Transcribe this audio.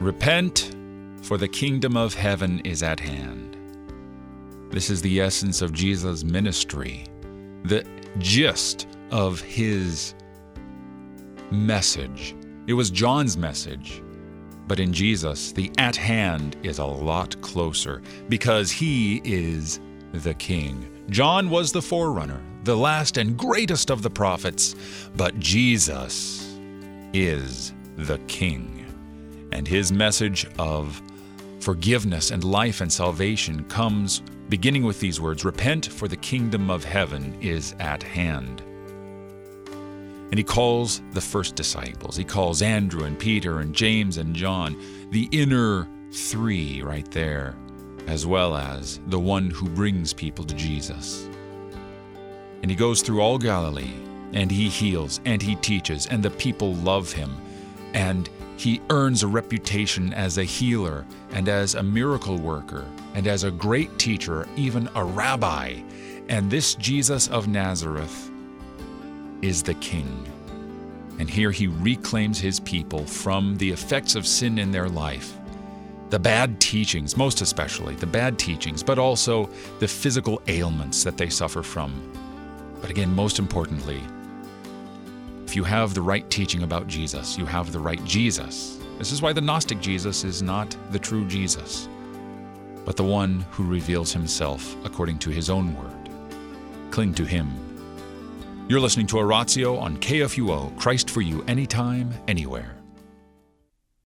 Repent, for the kingdom of heaven is at hand. This is the essence of Jesus' ministry, the gist of his message. It was John's message. But in Jesus, the at hand is a lot closer because he is the king. John was the forerunner, the last and greatest of the prophets, but Jesus is the king. And his message of forgiveness and life and salvation comes beginning with these words Repent, for the kingdom of heaven is at hand. And he calls the first disciples. He calls Andrew and Peter and James and John, the inner three right there, as well as the one who brings people to Jesus. And he goes through all Galilee, and he heals, and he teaches, and the people love him. And he earns a reputation as a healer, and as a miracle worker, and as a great teacher, even a rabbi. And this Jesus of Nazareth is the king. And here he reclaims his people from the effects of sin in their life. The bad teachings, most especially, the bad teachings, but also the physical ailments that they suffer from. But again, most importantly, if you have the right teaching about Jesus, you have the right Jesus. This is why the Gnostic Jesus is not the true Jesus, but the one who reveals himself according to his own word. Cling to him you're listening to Oratio on KFUO, Christ for You, anytime, anywhere.